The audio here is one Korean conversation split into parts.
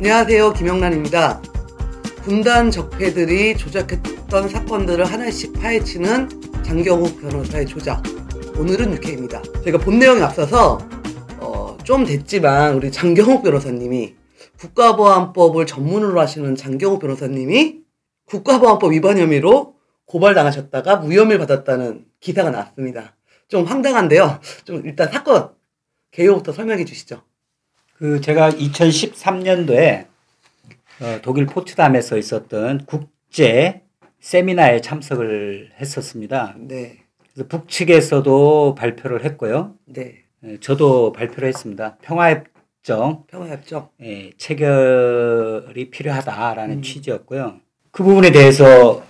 안녕하세요. 김영란입니다. 군단 적폐들이 조작했던 사건들을 하나씩 파헤치는 장경욱 변호사의 조작. 오늘은 6회입니다. 제가 본 내용에 앞서서 어, 좀 됐지만 우리 장경욱 변호사님이 국가보안법을 전문으로 하시는 장경욱 변호사님이 국가보안법 위반 혐의로 고발당하셨다가 무혐의를 받았다는 기사가 나왔습니다. 좀 황당한데요. 좀 일단 사건 개요부터 설명해 주시죠. 그 제가 2013년도에 어, 독일 포츠담에서 있었던 국제 세미나에 참석을 했었습니다. 네. 그래서 북측에서도 발표를 했고요. 네. 예, 저도 발표를 했습니다. 평화협정 평화협정. 예, 체결이 필요하다라는 음. 취지였고요. 그 부분에 대해서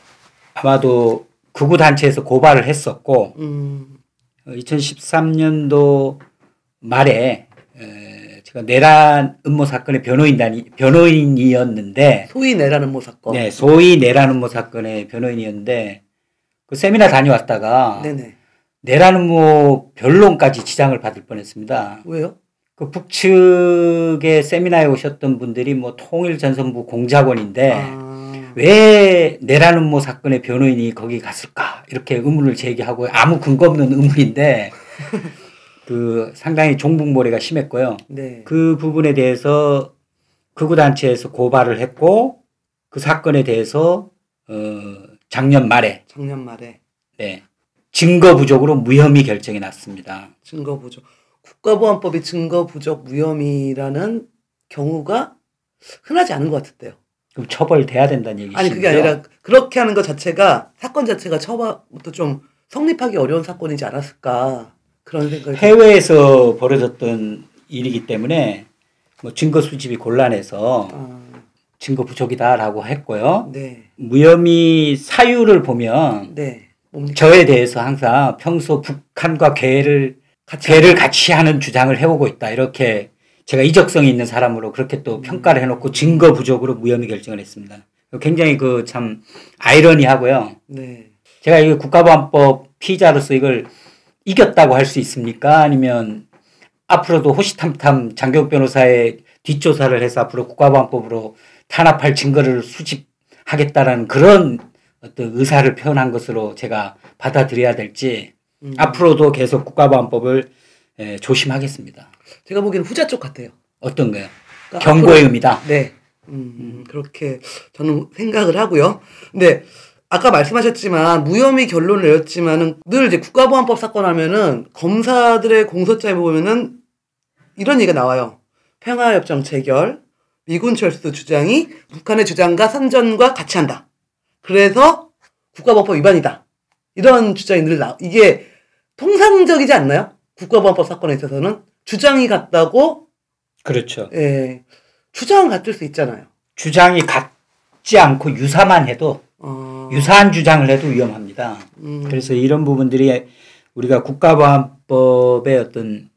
아마도 극우 단체에서 고발을 했었고 음. 2013년도 말에 에, 제가 내란 음모 사건의 변호인단이 변호인이었는데 소위 내라는 모 사건. 네, 소위 내란 음모 사건의 변호인이었는데 그 세미나 다녀왔다가 네네. 내란 음모 변론까지 지장을 받을 뻔했습니다. 왜요? 그 북측의 세미나에 오셨던 분들이 뭐 통일전선부 공작원인데 아, 왜 내란 음모 사건의 변호인이 거기 갔을까 이렇게 의문을 제기하고 아무 근거 없는 의문인데 그 상당히 종북몰이가 심했고요. 네. 그 부분에 대해서 극우 단체에서 고발을 했고 그 사건에 대해서 어 작년 말에 작년 말에 네, 증거 부족으로 무혐의 결정이 났습니다. 증거 부족. 국가보안법이 증거 부족 무혐의라는 경우가 흔하지 않은 것 같은데요. 그럼 처벌돼야 된다는 얘기시죠? 아니 그게 아니라 그렇게 하는 것 자체가 사건 자체가 처음부터 좀 성립하기 어려운 사건이지 않았을까 그런 생각이. 해외에서 벌어졌던 일이기 때문에 뭐 증거 수집이 곤란해서 아, 증거 부족이다라고 했고요. 네, 무혐의 사유를 보면 네. 저에 대해서 항상 평소 북한과 괴를 같이 괴를 같이 하는 주장을 해오고 있다 이렇게 제가 이적성이 있는 사람으로 그렇게 또 평가를 해놓고 증거 부족으로 무혐의 결정을 했습니다. 굉장히 그 참 아이러니하고요. 네. 제가 이 국가보안법 피의자로서 이걸 이겼다고 할 수 있습니까? 아니면 앞으로도 호시탐탐 장경 변호사의 뒷조사를 해서 앞으로 국가보안법으로 탄압할 증거를 수집하겠다라는 그런 어떤 의사를 표현한 것으로 제가 받아들여야 될지 음. 앞으로도 계속 국가보안법을 에, 조심하겠습니다. 제가 보기에는 후자 쪽 같아요. 어떤 거요? 그러니까 경고의 의미다. 네. 음, 그렇게 저는 생각을 하고요. 근데 아까 말씀하셨지만 무혐의 결론을 내렸지만은 늘 이제 국가보안법 사건 하면은 검사들의 공소장에 보면은 이런 얘기가 나와요. 평화협정 체결, 미군 철수 주장이 북한의 주장과 선전과 같이 한다. 그래서 국가보안법 위반이다. 이런 주장이 늘 나. 이게 통상적이지 않나요? 국가보안법 사건에 있어서는 주장이 같다고 그렇죠. 예, 주장은 같을 수 있잖아요. 주장이 같지 않고 유사만 해도 어, 유사한 주장을 해도 위험합니다. 음, 그래서 이런 부분들이 우리가 국가보안법의 어떤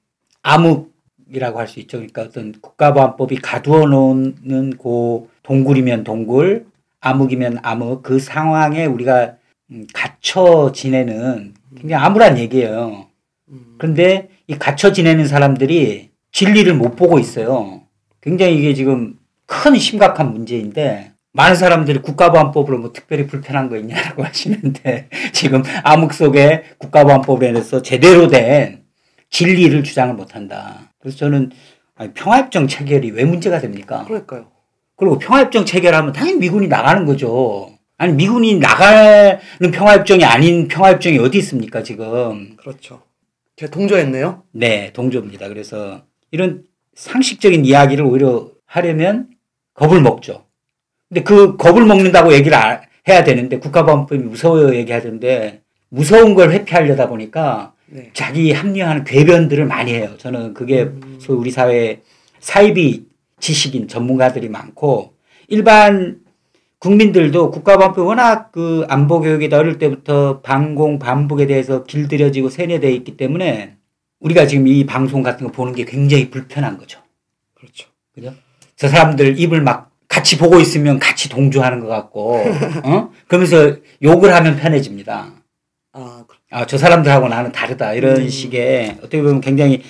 암흑이라고 할 수 있죠. 그러니까 어떤 국가보안법이 가두어 놓는 그 동굴이면 동굴, 암흑이면 암흑 그 상황에 우리가 음, 갇혀 지내는 굉장히 암울한 얘기예요. 음, 그런데 이 갇혀 지내는 사람들이 진리를 못 보고 있어요. 굉장히 이게 지금 큰 심각한 문제인데 많은 사람들이 국가보안법으로 뭐 특별히 불편한 거 있냐라고 하시는데 지금 암흑 속에 국가보안법에 대해서 제대로 된 진리를 주장을 못한다. 그래서 저는 아니, 평화협정 체결이 왜 문제가 됩니까? 그러니까요. 그리고 평화협정 체결하면 당연히 미군이 나가는 거죠. 아니 미군이 나가는 평화협정이 아닌 평화협정이 어디 있습니까 지금? 그렇죠. 제가 동조했네요. 네, 동조입니다. 그래서 이런 상식적인 이야기를 오히려 하려면 겁을 먹죠. 근데 그 겁을 먹는다고 얘기를 아- 해야 되는데 국가보안법이 무서워요 얘기하던데 무서운 걸 회피하려다 보니까 네. 자기 합리화하는 궤변들을 많이 해요. 저는 그게 음. 소위 우리 사회에 사이비 지식인 전문가들이 많고 일반 국민들도 국가보안법이 워낙 그 안보 교육이 어릴 때부터 반공 반복에 대해서 길들여지고 세뇌되어 있기 때문에 우리가 지금 이 방송 같은 거 보는 게 굉장히 불편한 거죠. 그렇죠. 그죠? 저 사람들 입을 막 같이 보고 있으면 같이 동조하는 것 같고, 어? 그러면서 욕을 하면 편해집니다. 아, 그- 아, 저 사람들하고 나는 다르다. 이런 음. 식의 어떻게 보면 굉장히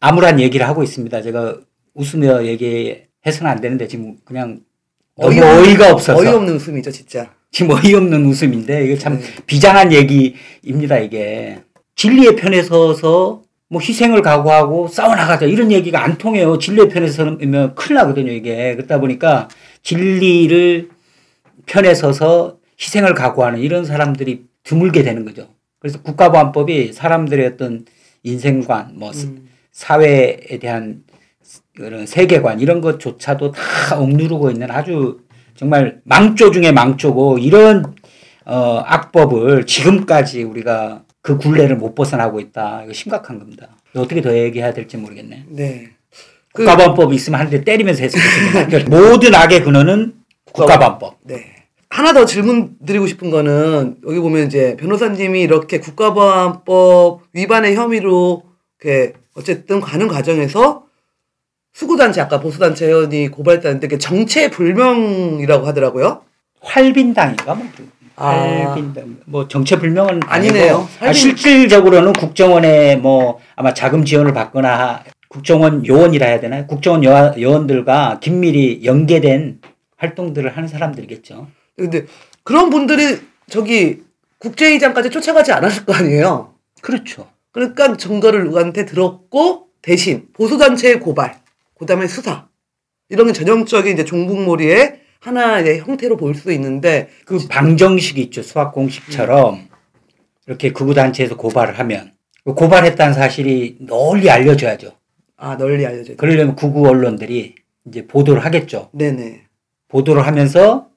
암울한 얘기를 하고 있습니다. 제가 웃으며 얘기해 해서는 안 되는데 지금 그냥 어이없는- 어이가 없어서 어이없는 웃음이죠, 진짜. 지금 어이없는 웃음인데 이게 참 네. 비장한 얘기입니다 이게 진리의 편에 서서 뭐 희생을 각오하고 싸워나가자 이런 얘기가 안 통해요. 진리의 편에 서면 큰일 나거든요 이게. 그러다 보니까 진리를 편에 서서 희생을 각오하는 이런 사람들이 드물게 되는 거죠. 그래서 국가보안법이 사람들의 어떤 인생관 뭐 음. 사회에 대한 그런 세계관 이런 것조차도 다 억누르고 있는 아주 정말 망조 중에 망조고 이런 어, 악법을 지금까지 우리가 그 굴레를 못 벗어나고 있다. 이거 심각한 겁니다. 어떻게 더 얘기해야 될지 모르겠네. 네. 그, 국가보안법이 있으면 한대 때리면서 했으면 좋겠네. 모든 악의 근원은 국가보안법. 네. 하나 더 질문 드리고 싶은 거는 여기 보면 이제 변호사님이 이렇게 국가보안법 위반의 혐의로 이렇게 어쨌든 가는 과정에서 수구단체 아까 보수단체 회원이 고발했다는데 정체불명이라고 하더라고요. 활빈당인가 뭐. 아. 활빈당 뭐 정체불명은 아니네요. 아니고 아, 실질적으로는 국정원에 뭐 아마 자금 지원을 받거나 국정원 요원이라 해야 되나요? 국정원 요, 요원들과 긴밀히 연계된 활동들을 하는 사람들이겠죠. 근데 그런 분들이 저기 국제의장까지 쫓아가지 않았을 거 아니에요. 그렇죠. 그러니까 증거를 누구한테 들었고 대신 보수단체의 고발, 그다음에 수사 이런 게 전형적인 이제 종북몰이의 하나의 형태로 볼 수 있는데 그 방정식이 있죠. 수학 공식처럼 이렇게 극우 단체에서 고발을 하면 그 고발했다는 사실이 널리 알려져야죠. 아 널리 알려져. 그러려면 극우 언론들이 이제 보도를 하겠죠. 네네. 보도를 하면서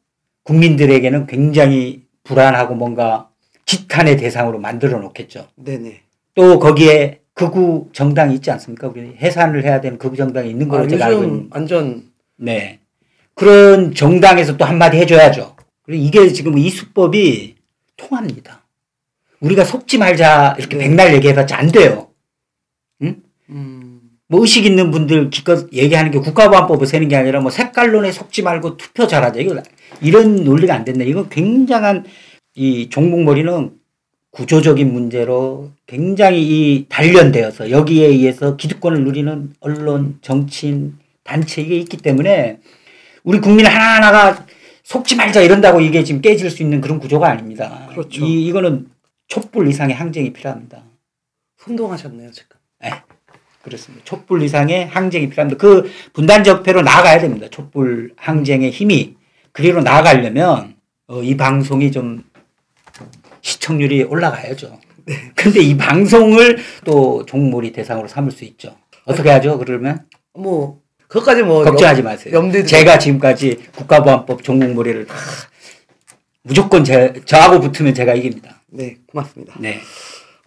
국민들에게는 굉장히 불안하고 뭔가 직한의 대상으로 만들어 놓겠죠. 네네. 또 거기에 극우 정당이 있지 않습니까? 우리 해산을 해야 되는 극우 정당이 있는 아, 걸로 제가 알고 있는. 완전 네. 그런 정당에서 또 한마디 해줘야죠. 그리고 이게 지금 이 수법이 통합니다. 우리가 속지 말자 이렇게 네. 백날 얘기해봤자 안 돼요. 음, 뭐 의식 있는 분들 기껏 얘기하는 게 국가보안법을 세는 게 아니라 뭐 색깔론에 속지 말고 투표 잘하자. 이거 이런 논리가 안 된다. 이건 굉장한 이 종북머리는 구조적인 문제로 굉장히 이 단련되어서 여기에 의해서 기득권을 누리는 언론, 정치인, 단체 이게 있기 때문에 우리 국민 하나하나가 속지 말자 이런다고 이게 지금 깨질 수 있는 그런 구조가 아닙니다. 그렇죠. 이, 이거는 촛불 이상의 항쟁이 필요합니다. 선동하셨네요 지금. 그렇습니다. 촛불 이상의 항쟁이 필요합니다. 그 분단 적폐로 나아가야 됩니다. 촛불 항쟁의 힘이 그리로 나아가려면 어, 이 방송이 좀 시청률이 올라가야죠. 근데 이 방송을 또 종몰이 대상으로 삼을 수 있죠. 어떻게 하죠? 그러면 뭐 그것까지 뭐 걱정하지 마세요. 염두에 두고- 제가 지금까지 국가보안법 종목몰이를 다 무조건 제, 저하고 붙으면 제가 이깁니다. 네 고맙습니다. 네.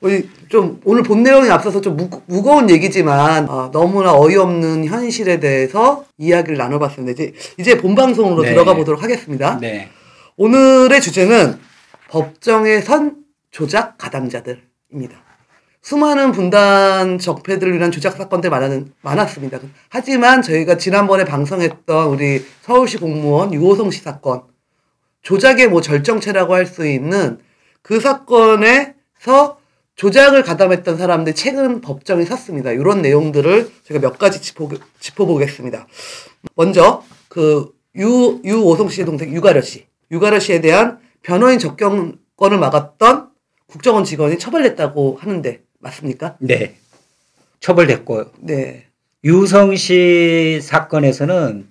우리 좀 오늘 본 내용에 앞서서 좀 무, 무거운 얘기지만 아, 너무나 어이없는 현실에 대해서 이야기를 나눠봤습니다. 이제 이제 본 방송으로 네. 들어가 보도록 하겠습니다. 네. 오늘의 주제는 법정의 선 조작 가담자들입니다. 수많은 분단 적폐들을 위한 조작 사건들 많은, 많았습니다. 하지만 저희가 지난번에 방송했던 우리 서울시 공무원 유호성 씨 사건, 조작의 뭐 절정체라고 할 수 있는 그 사건에서 조작을 가담했던 사람들 최근 법정에 섰습니다. 이런 내용들을 제가 몇 가지 짚어, 짚어보겠습니다. 먼저 그 유, 유오성 씨의 동생 유가려 씨. 유가려 씨에 대한 변호인 접견권을 막았던 국정원 직원이 처벌됐다고 하는데 맞습니까? 네. 처벌됐고요. 네. 유성 씨 사건에서는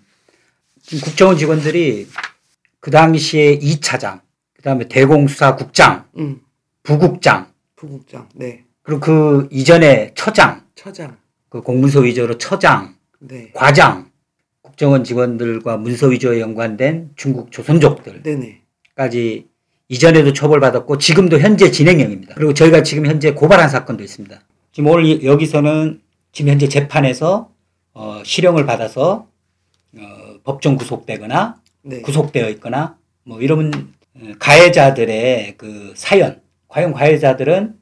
국정원 직원들이 그 당시에 2차장, 그 다음에 대공수사국장, 음. 부국장, 부국장. 네. 그리고 그 이전에 처장, 처장. 그 공문서 위조로 처장, 네. 과장, 국정원 직원들과 문서 위조에 연관된 중국 조선족들까지 네네. 이전에도 처벌받았고 지금도 현재 진행형입니다. 그리고 저희가 지금 현재 고발한 사건도 있습니다. 지금 오늘 이- 여기서는 지금 현재 재판에서 어, 실형을 받아서 어, 법정 구속되거나 네. 구속되어 있거나 뭐 이런 어, 가해자들의 그 사연, 과연 가해자들은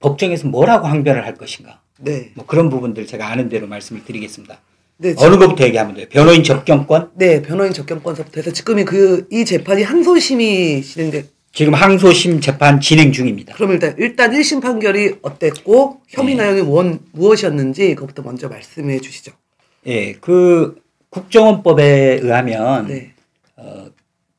법정에서 뭐라고 항변을 할 것인가, 네. 뭐 그런 부분들 제가 아는 대로 말씀을 드리겠습니다. 네. 어느 것부터 얘기하면 돼요? 변호인 접견권? 네. 변호인 접견권서부터 해서 지금이 그 이 재판이 항소심이 진행돼. 지금 항소심 재판 진행 중입니다. 그럼 일단 일단 1심 판결이 어땠고 혐의 네. 내용이 무엇, 무엇이었는지 그것부터 먼저 말씀해 주시죠. 예, 그 국정원법에 의하면 네. 어,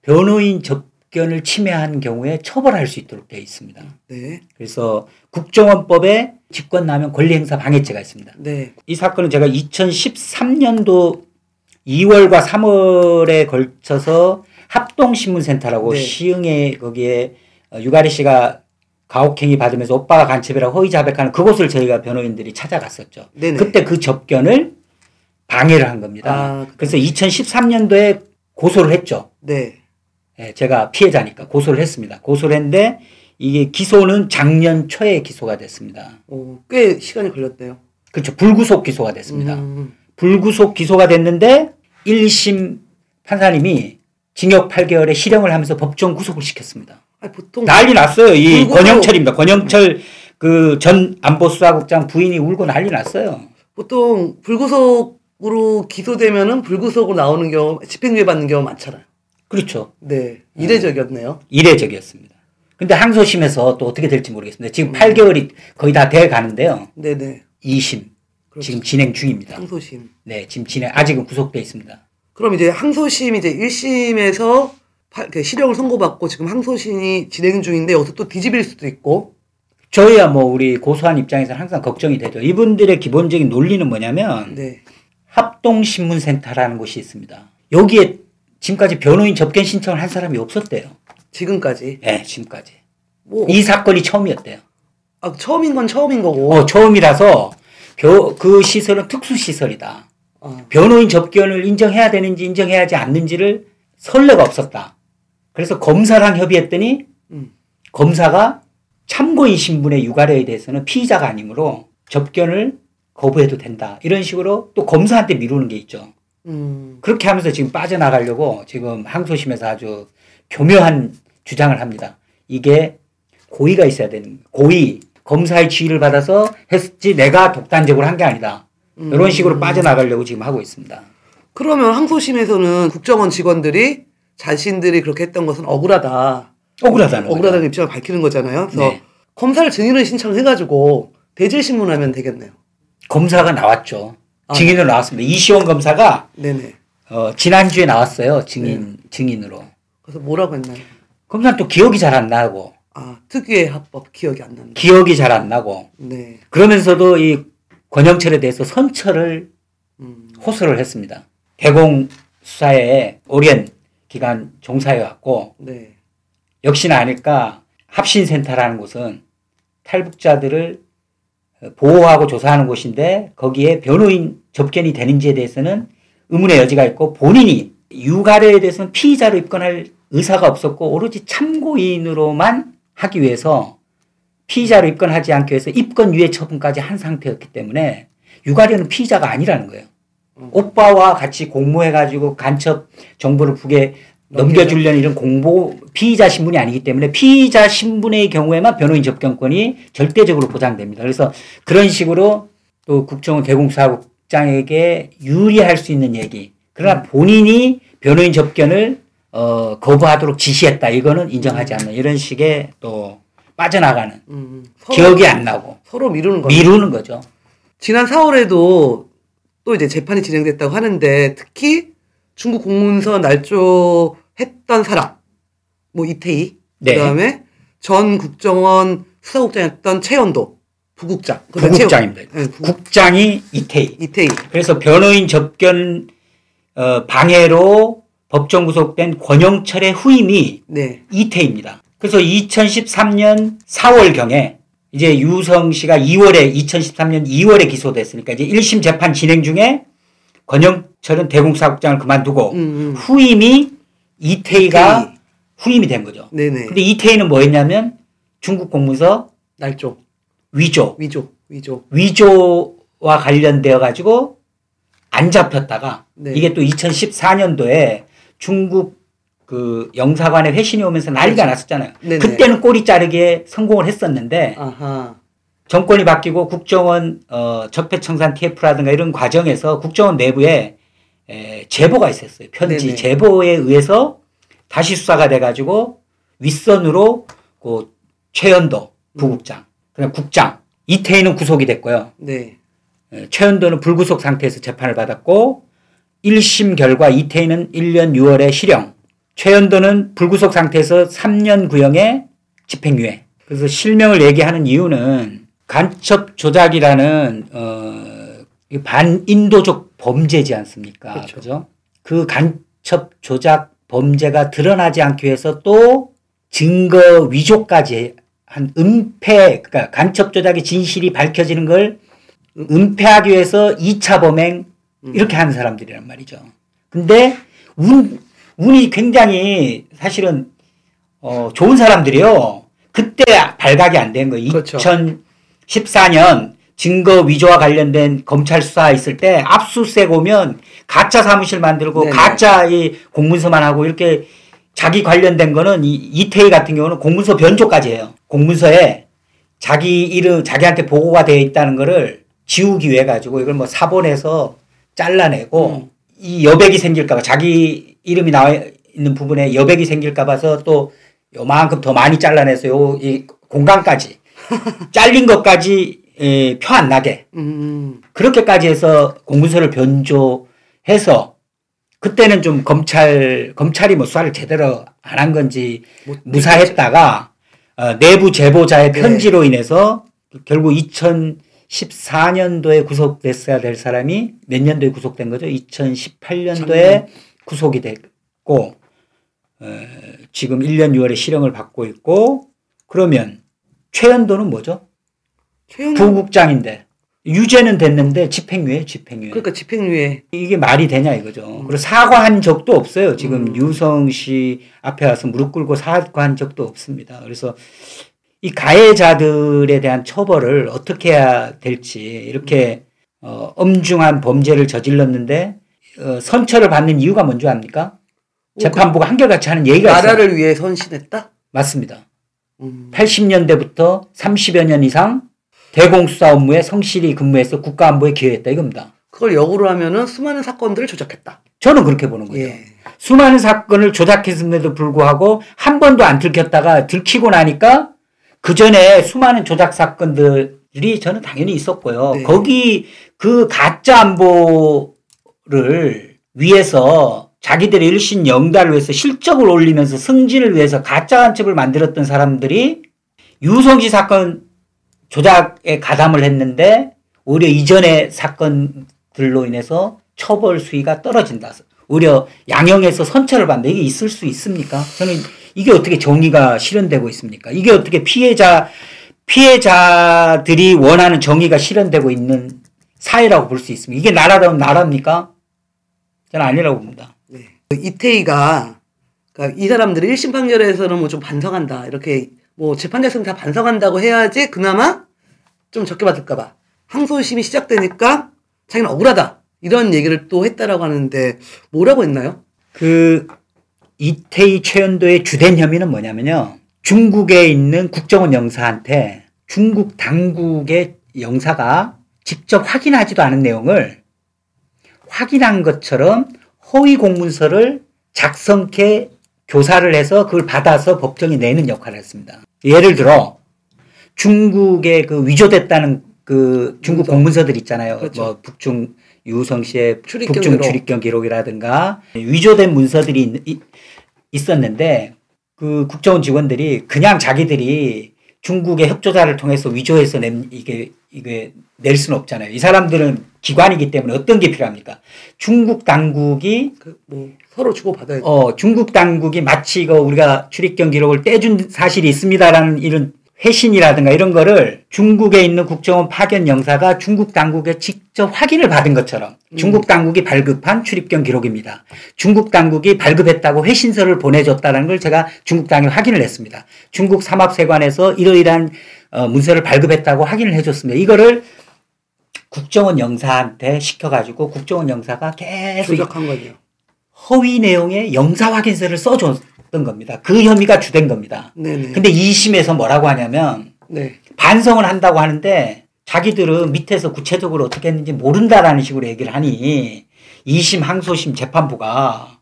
변호인 접견을 침해한 경우에 처벌할 수 있도록 되어 있습니다. 네. 그래서 국정원법에 직권남용 권리행사 방해죄가 있습니다. 네. 이 사건은 제가 2013년도 2월과 3월에 걸쳐서 합동신문센터라고 네. 시흥에 거기에 어, 유가리 씨가 가혹행위 받으면서 오빠가 간첩이라고 허위 자백하는 그곳을 저희가 변호인들이 찾아갔었죠. 네네. 그때 그 접견을 방해를 한 겁니다. 아, 그래서 2013년도에 고소를 했죠. 네. 예, 제가 피해자니까 고소를 했습니다. 고소를 했는데 이게 기소는 작년 초에 기소가 됐습니다. 오, 꽤 시간이 걸렸대요. 그렇죠. 불구속 기소가 됐습니다. 음, 불구속 기소가 됐는데 1심 판사님이 징역 8개월에 실형을 하면서 법정 구속을 시켰습니다. 아니, 보통 난리 났어요. 이 불구속- 권영철입니다. 권영철 그 전 안보수사국장 부인이 울고 난리 났어요. 보통 불구속으로 기소되면은 불구속으로 나오는 경우 집행유예 받는 경우 많잖아요. 그렇죠. 네. 이례적이었네요. 이례적이었습니다. 근데 항소심에서 또 어떻게 될지 모르겠습니다. 음. 지금 8개월이 거의 다 돼 가는데요. 네네. 2심 그렇죠. 지금 진행 중입니다. 항소심. 네, 지금 진행 아직은 구속돼 있습니다. 그럼 이제 항소심 이제 1심에서 실형을 선고받고 지금 항소심이 진행 중인데 여기서 또 뒤집일 수도 있고. 저희야 뭐 우리 고소한 입장에서는 항상 걱정이 되죠. 이분들의 기본적인 논리는 뭐냐면 네. 합동신문센터라는 곳이 있습니다. 여기에 지금까지 변호인 접견 신청을 한 사람이 없었대요. 지금까지. 네, 지금까지. 뭐, 이 사건이 처음이었대요. 아, 처음인 건 처음인 거고. 어, 처음이라서 벼- 그 시설은 특수시설이다. 아, 변호인 접견을 인정해야 되는지 인정해야지 않는지를 선례가 없었다. 그래서 검사랑 협의했더니 음. 검사가 참고인 신분의 유가려에 대해서는 피의자가 아니므로 접견을 거부해도 된다. 이런 식으로 또 검사한테 미루는 게 있죠. 음, 그렇게 하면서 지금 빠져나가려고 지금 항소심에서 아주 교묘한 주장을 합니다. 이게 고의가 있어야 되는 거예요. 고의. 검사의 지휘를 받아서 했지 내가 독단적으로 한 게 아니다. 음. 이런 식으로 빠져나가려고 지금 하고 있습니다. 그러면 항소심에서는 국정원 직원들이 자신들이 그렇게 했던 것은 억울하다. 억울하다는 거죠. 억울하다는 입장을 밝히는 거잖아요. 그래서 네. 검사를 증인을 신청해가지고 대질 신문하면 되겠네요. 검사가 나왔죠. 아. 증인으로 나왔습니다. 이시원 검사가 네네. 어, 지난주에 나왔어요. 증인 네. 증인으로. 그래서 뭐라고 했나요? 검사는 또 기억이 잘 안 나고 아 특유의 합법 기억이 안 납니다. 기억이 잘 안 나고 네. 그러면서도 이 권영철에 대해서 선처를 음, 호소를 했습니다. 대공 수사에 오랜 기간 종사해 왔고 네. 역시나 아닐까 합신센터라는 곳은 탈북자들을 보호하고 조사하는 곳인데 거기에 변호인 접견이 되는지에 대해서는 의문의 여지가 있고 본인이 유가려에 대해서는 피의자로 입건할 의사가 없었고 오로지 참고인으로만 하기 위해서 피의자로 입건하지 않기 위해서 입건 유예 처분까지 한 상태였기 때문에 유가려는 피의자가 아니라는 거예요. 음. 오빠와 같이 공모해가지고 간첩 정보를 북에 넘겨주려는 이런 공보 피의자 신분이 아니기 때문에 피의자 신분의 경우에만 변호인 접견권이 절대적으로 보장됩니다. 그래서 그런 식으로 또 국정원 대공수사국장에게 유리할 수 있는 얘기. 그러나 본인이 변호인 접견을 어, 거부하도록 지시했다. 이거는 인정하지 않는 이런 식의 또 빠져나가는 음, 서로, 기억이 안 나고 서로 미루는 거죠. 미루는 거죠. 지난 4월에도 또 이제 재판이 진행됐다고 하는데 특히 중국 공문서 날조했던 사람, 뭐 이태희, 네. 그다음에 전 국정원 수사국장이었던 최연도 부국장, 부국장입니다. 최- 네, 부- 국장이 이태희. 이태희, 그래서 변호인 접견 어, 방해로 법정 구속된 권영철의 후임이 네, 이태입니다. 그래서 2013년 4월경에 이제 유성 씨가 2월에 2013년 2월에 기소됐으니까 이제 1심 재판 진행 중에 권영철은 대공사국장을 그만두고 음, 음. 후임이 이태희가 이태희. 후임이 된 거죠. 네네, 근데 이태희는 뭐 했냐면 중국 공문서 날조, 위조, 위조, 위조, 위조와 관련되어 가지고 안 잡혔다가 네. 이게 또 2014년도에 중국 그 영사관에 회신이 오면서 난리가 그렇죠. 났었잖아요. 네네. 그때는 꼬리 자르기에 성공을 했었는데 아하, 정권이 바뀌고 국정원 어, 적폐청산 TF라든가 이런 과정에서 국정원 내부에 에, 제보가 있었어요. 편지 네네. 제보에 의해서 다시 수사가 돼가지고 윗선으로 그 최연도 부국장, 그다음 국장 이태희는 구속이 됐고요. 네, 에, 최연도는 불구속 상태에서 재판을 받았고 1심 결과 이태희는 1년 6월에 실형, 최연도는 불구속 상태에서 3년 구형에 집행유예. 그래서 실명을 얘기하는 이유는 간첩 조작이라는 어, 반인도적 범죄지 않습니까? 그렇죠. 그죠? 그 간첩 조작 범죄가 드러나지 않기 위해서 또 증거 위조까지 한 은폐, 그러니까 간첩 조작의 진실이 밝혀지는 걸 은폐하기 위해서 2차 범행 이렇게 하는 사람들이란 말이죠. 근데 운, 운이 굉장히 사실은 어, 좋은 사람들이요. 그때 발각이 안 된 거예요. 그렇죠. 2014년 증거 위조와 관련된 검찰 수사 있을 때 압수수색 오면 가짜 사무실 만들고 네네. 가짜 이 공문서만 하고 이렇게 자기 관련된 거는 이 이태희 같은 경우는 공문서 변조까지 해요. 공문서에 자기 이름 자기한테 보고가 되어 있다는 거를 지우기 위해 가지고 이걸 뭐 사본해서 잘라내고 이 여백이 생길까 봐 자기 이름이 나와 있는 부분에 여백이 생길까 봐서 또 요만큼 더 많이 잘라내서 요 이 공간까지 잘린 것까지 예, 표안 나게 음, 그렇게까지 해서 공문서를 변조해서 그때는 좀 검찰 검찰이 뭐 수사를 제대로 안 한 건지 뭐, 무사했다가 어, 내부 제보자의 네. 편지로 인해서 결국 2014년도에 구속됐어야 될 사람이 몇 년도에 구속된 거죠? 2018년도에 작년. 구속이 됐고 어, 지금 1년 6월에 실형을 받고 있고 그러면 최연도는 뭐죠? 최영 부국장인데 유죄는 됐는데 집행유예, 집행유예. 그러니까 집행유예. 이게 말이 되냐 이거죠. 그리고 사과한 적도 없어요. 지금 음. 유성 씨 앞에 와서 무릎 꿇고 사과한 적도 없습니다. 그래서 이 가해자들에 대한 처벌을 어떻게 해야 될지 이렇게 어, 엄중한 범죄를 저질렀는데 어, 선처를 받는 이유가 뭔지 압니까? 재판부가 한결같이 하는 얘기가 있어요. 나라를 위해 선신했다. 맞습니다. 음. 80년대부터 30여 년 이상 대공수사 업무에 성실히 근무해서 국가 안보에 기여했다 이겁니다. 그걸 역으로 하면은 수많은 사건들을 조작했다. 저는 그렇게 보는 거죠. 예. 수많은 사건을 조작했음에도 불구하고 한 번도 안 들켰다가 들키고 나니까 그 전에 수많은 조작 사건들이 저는 당연히 있었고요. 네. 거기 그 가짜 안보 를 위해서 자기들의 일신 영달을 위해서 실적을 올리면서 승진을 위해서 가짜 간첩을 만들었던 사람들이 유성시 사건 조작에 가담을 했는데 오히려 이전의 사건들로 인해서 처벌 수위가 떨어진다. 오히려 양형에서 선처를 받는다. 이게 있을 수 있습니까? 저는 이게 어떻게 정의가 실현되고 있습니까? 이게 어떻게 피해자, 피해자들이 원하는 정의가 실현되고 있는 사회라고 볼 수 있습니까? 이게 나라라면 나라입니까? 저는 아니라고 봅니다. 네. 그 이태희가 그러니까 이 사람들이 1심 판결에서는 뭐 좀 반성한다. 이렇게 뭐 재판장에서는 다 반성한다고 해야지 그나마 좀 적게 받을까봐. 항소심이 시작되니까 자기는 억울하다. 이런 얘기를 또 했다라고 하는데 뭐라고 했나요? 그 이태희 최연도의 주된 혐의는 뭐냐면요. 중국에 있는 국정원 영사한테 중국 당국의 영사가 직접 확인하지도 않은 내용을 확인한 것처럼 허위 공문서를 작성해 교사를 해서 그걸 받아서 법정에 내는 역할을 했습니다. 예를 들어 중국에 그 위조됐다는 그 중국 문서. 공문서들 있잖아요. 그렇죠. 뭐 북중 유성 씨의 출입경 북중 기록. 출입경 기록이라든가 위조된 문서들이 있- 이- 있었는데 그 국정원 직원들이 그냥 자기들이 중국의 협조자를 통해서 위조해서 낸 이게 이게 낼 수는 없잖아요. 이 사람들은 기관이기 때문에 어떤 게 필요합니까? 중국 당국이 그 뭐 서로 주고 받아야 돼. 어 중국 당국이 마치 이거 우리가 출입경 기록을 떼준 사실이 있습니다라는 이런 회신이라든가 이런 거를 중국에 있는 국정원 파견 영사가 중국 당국에 직접 확인을 받은 것처럼 중국 당국이 발급한 출입경 기록입니다. 중국 당국이 발급했다고 회신서를 보내줬다는 걸 제가 중국 당에 확인을 했습니다. 중국 삼합세관에서 이러이러한 어, 문서를 발급했다고 확인을 해줬습니다. 이거를 국정원 영사한테 시켜가지고 국정원 영사가 계속 조작한 거죠. 허위 내용의 영사 확인서를 써줬던 겁니다. 그 혐의가 주된 겁니다. 네네. 근데 2심에서 뭐라고 하냐면 네. 반성을 한다고 하는데 자기들은 밑에서 구체적으로 어떻게 했는지 모른다라는 식으로 얘기를 하니 2심 항소심 재판부가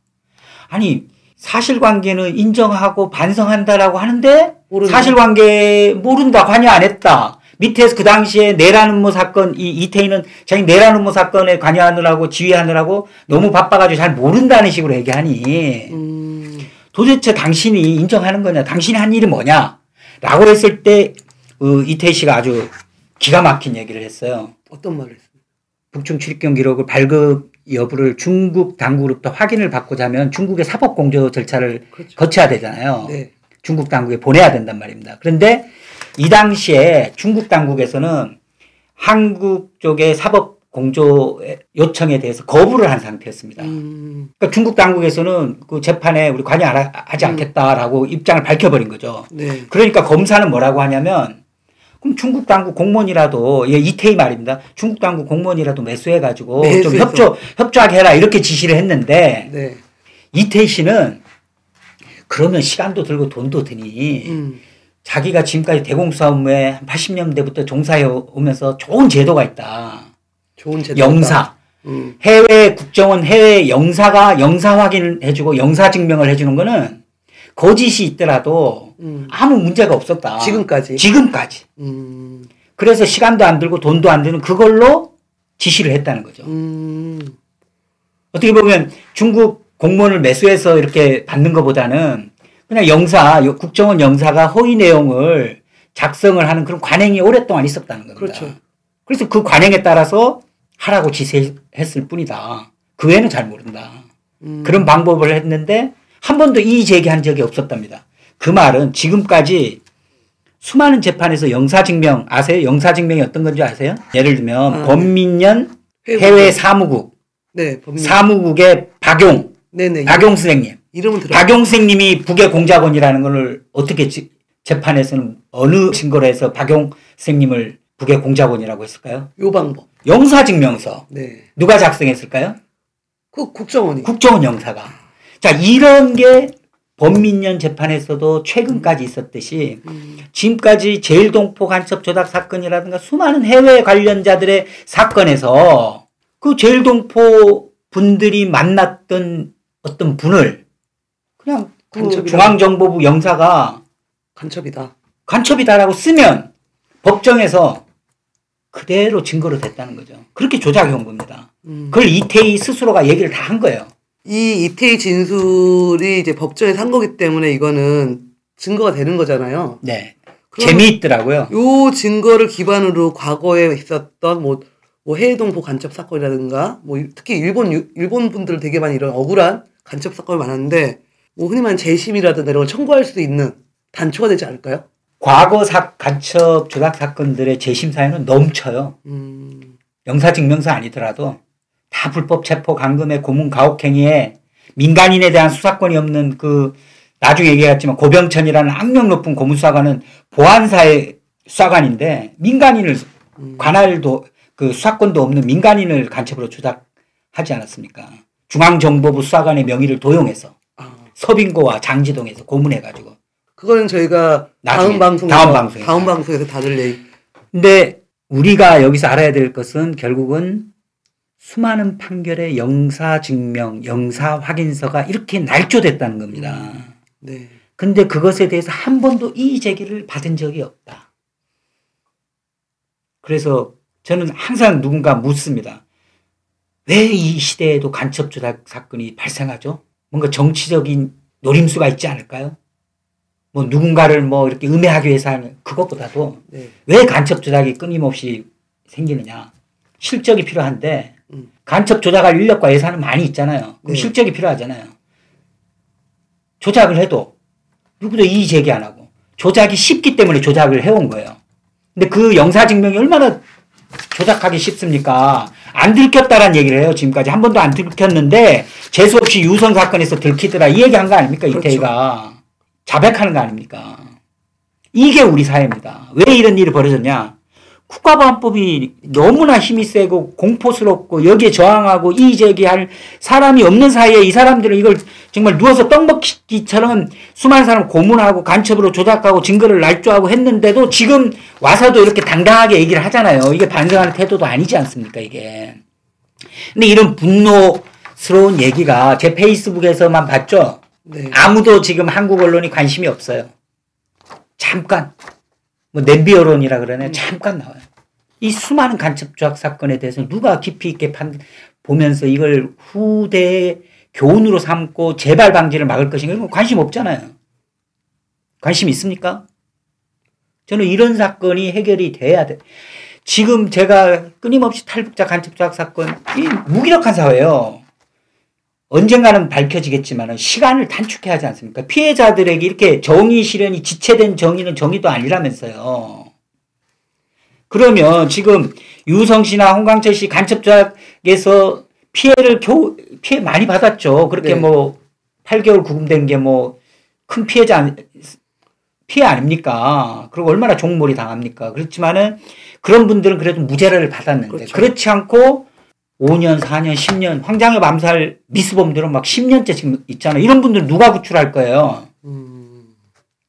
아니 사실관계는 인정하고 반성한다라고 하는데 모른다. 사실관계 모른다 관여 안 했다 밑에서 그 당시에 내란 음모 사건 이 이태희는 자기 내란 음모 사건에 관여하느라고 지휘하느라고 너무 바빠가지고 잘 모른다는 식으로 얘기하니 음, 도대체 당신이 인정하는 거냐 당신이 한 일이 뭐냐 라고 했을 때 어, 이태희 씨가 아주 기가 막힌 얘기를 했어요. 어떤 말을 했습니까? 북중 출입경 기록을 발급 여부를 중국 당국으로부터 확인을 받고자 하면 중국의 사법 공조 절차를 그렇죠. 거쳐야 되잖아요. 네. 중국 당국에 보내야 된단 말입니다. 그런데 이 당시에 중국 당국에서는 한국 쪽의 사법 공조 요청에 대해서 거부를 한 상태였습니다. 음, 그러니까 중국 당국에서는 그 재판에 우리 관여하지 음. 않겠다라고 입장을 밝혀버린 거죠. 네. 그러니까 검사는 뭐라고 하냐면 그럼 중국 당국 공무원이라도 예, 이태희 말입니다. 중국 당국 공무원이라도 매수해 가지고 좀 매수해서. 협조 협조하게 해라 이렇게 지시를 했는데 네. 이태희 씨는 그러면 시간도 들고 돈도 드니 음, 자기가 지금까지 대공수사 업무에 한 80년대부터 종사해 오면서 좋은 제도가 있다. 좋은 제도. 영사. 음, 해외 국정원 해외 영사가 영사 확인을 해주고 영사 증명을 해주는 거는 거짓이 있더라도 음. 아무 문제가 없었다. 지금까지. 지금까지. 음, 그래서 시간도 안 들고 돈도 안 드는 그걸로 지시를 했다는 거죠. 음, 어떻게 보면 중국 공무원을 매수해서 이렇게 받는 것보다는 그냥 영사, 요 국정원 영사가 허위 내용을 작성을 하는 그런 관행이 오랫동안 있었다는 겁니다. 그렇죠. 그래서 그 관행에 따라서 하라고 지시했을 뿐이다. 그 외에는 잘 모른다. 음, 그런 방법을 했는데 한 번도 이의 제기한 적이 없었답니다. 그 말은 지금까지 수많은 재판에서 영사증명 아세요? 영사증명이 어떤 건지 아세요? 예를 들면 아, 범민년 회의 해외 사무국 네, 법률. 사무국의 박용 네네. 박용 선생님 이름은 들어. 박용 선생님이 북의 공작원이라는 걸 어떻게 지- 재판에서는 어느 증거로 해서 박용 선생님을 북의 공작원이라고 했을까요? 요 방법. 영사 증명서 네. 누가 작성했을까요? 그 국정원이. 국정원 영사가. 자, 이런 게 범민년 재판에서도 최근까지 있었듯이 음, 지금까지 제일동포 간첩 조작 사건이라든가 수많은 해외 관련자들의 사건에서 그 제일동포 분들이 만났던 어떤 분을 그냥 그. 중앙정보부 영사가 간첩이다. 간첩이다라고 쓰면 법정에서 그대로 증거로 됐다는 거죠. 그렇게 조작해 온 겁니다. 음. 그걸 이태희 스스로가 얘기를 다 한 거예요. 이 이태희 진술이 이제 법정에 산 거기 때문에 이거는 증거가 되는 거잖아요. 네. 재미있더라고요. 요 증거를 기반으로 과거에 있었던 뭐, 뭐 해외동포 간첩 사건이라든가 뭐 특히 일본 유- 일본 분들 되게 많이 이런 억울한 간첩 사건이 많았는데 뭐 흔히 말하는 재심이라든가 이런 걸 청구할 수 있는 단초가 되지 않을까요? 과거 사, 간첩 조작 사건들의 재심 사유는 넘쳐요. 음, 영사 증명서 아니더라도 다 불법 체포 감금의 고문 가혹행위에 민간인에 대한 수사권이 없는 그 나중에 얘기했지만 고병천이라는 악명 높은 고문수사관은 보안사의 수사관인데 민간인을 음. 관할도 그 수사권도 없는 민간인을 간첩으로 조작하지 않았습니까? 중앙정보부 수사관의 명의를 도용해서 아, 서빙고와 장지동에서 고문해가지고 그거는 저희가 다음 방송에서 다음 방송에서. 다음 방송에서 다들 얘기. 근데 우리가 여기서 알아야 될 것은 결국은 수많은 판결의 영사 증명, 영사 확인서가 이렇게 날조됐다는 겁니다. 네. 근데 그것에 대해서 한 번도 이의 제기를 받은 적이 없다. 그래서 저는 항상 누군가 묻습니다. 왜 이 시대에도 간첩 조작 사건이 발생하죠? 뭔가 정치적인 노림수가 있지 않을까요? 뭐 누군가를 뭐 이렇게 음해하기 위해서 하는 그것보다도 네. 왜 간첩 조작이 끊임없이 생기느냐? 실적이 필요한데 음. 간첩 조작할 인력과 예산은 많이 있잖아요. 그럼 네. 실적이 필요하잖아요. 조작을 해도 누구도 이의 제기 안 하고 조작이 쉽기 때문에 조작을 해온 거예요. 근데 그 영사 증명이 얼마나 조작하기 쉽습니까? 안 들켰다라는 얘기를 해요. 지금까지 한 번도 안 들켰는데 재수 없이 유선 사건에서 들키더라 이 얘기한 거 아닙니까? 그렇죠. 이태희가 자백하는 거 아닙니까? 이게 우리 사회입니다. 왜 이런 일이 벌어졌냐? 국가보안법이 너무나 힘이 세고 공포스럽고 여기에 저항하고 이의 제기할 사람이 없는 사이에 이 사람들은 이걸 정말 누워서 떡 먹기처럼 수많은 사람 고문하고 간첩으로 조작하고 증거를 날조하고 했는데도 지금 와서도 이렇게 당당하게 얘기를 하잖아요. 이게 반성하는 태도도 아니지 않습니까, 이게. 근데 이런 분노스러운 얘기가 제 페이스북에서만 봤죠? 네. 아무도 지금 한국 언론이 관심이 없어요. 잠깐. 뭐 냄비 여론이라 그러네 잠깐 나와요. 이 수많은 간첩 조작 사건에 대해서 누가 깊이 있게 판 보면서 이걸 후대의 교훈으로 삼고 재발 방지를 막을 것인가 거 관심 없잖아요. 관심 있습니까? 저는 이런 사건이 해결이 돼야 돼. 지금 제가 끊임없이 탈북자 간첩 조작 사건 이 무기력한 사회예요. 언젠가는 밝혀지겠지만 시간을 단축해야 하지 않습니까? 피해자들에게 이렇게 정의 실현이 지체된 정의는 정의도 아니라면서요. 그러면 지금 유성 씨나 홍강철 씨 간첩조작에서 피해를 겨우 피해 많이 받았죠. 그렇게 네. 뭐 8개월 구금된 게 뭐 큰 피해자 피해 아닙니까? 그리고 얼마나 종몰이 당합니까? 그렇지만은 그런 분들은 그래도 무죄를 받았는데 그렇죠. 그렇지 않고 5년, 4년, 10년 황장엽 암살 미수범들은 막 10년째 지금 있잖아요. 이런 분들 누가 구출할 거예요? 음,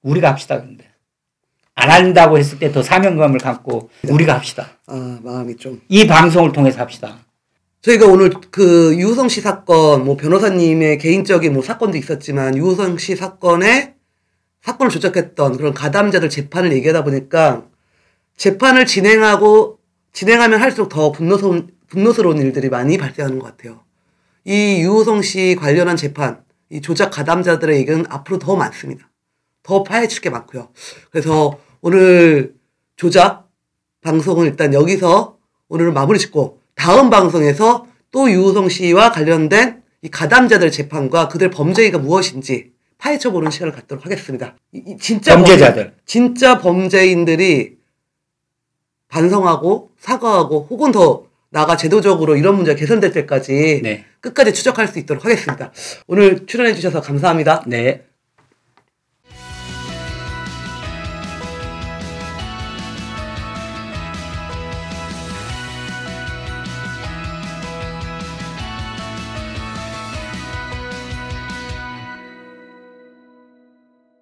우리가 합시다 안 한다고 했을 때 더 사명감을 갖고 우리가 합시다. 아 마음이 좀. 이 방송을 통해서 합시다. 저희가 오늘 그 유호성 씨 사건, 뭐 변호사님의 개인적인 뭐 사건도 있었지만 유호성 씨 사건에 사건을 조작했던 그런 가담자들 재판을 얘기하다 보니까 재판을 진행하고 진행하면 할수록 더 분노스러운, 분노스러운 일들이 많이 발생하는 것 같아요. 이 유호성 씨 관련한 재판, 이 조작 가담자들의 얘기는 앞으로 더 많습니다. 더 파헤칠 게 많고요. 그래서 오늘 조작 방송은 일단 여기서 오늘은 마무리 짓고 다음 방송에서 또 유호성 씨와 관련된 이 가담자들 재판과 그들 범죄가 무엇인지 파헤쳐보는 시간을 갖도록 하겠습니다. 이- 이 진짜 범죄자들. 범- 진짜 범죄인들이 반성하고 사과하고 혹은 더 나가 제도적으로 이런 문제가 개선될 때까지 네. 끝까지 추적할 수 있도록 하겠습니다. 오늘 출연해 주셔서 감사합니다. 네.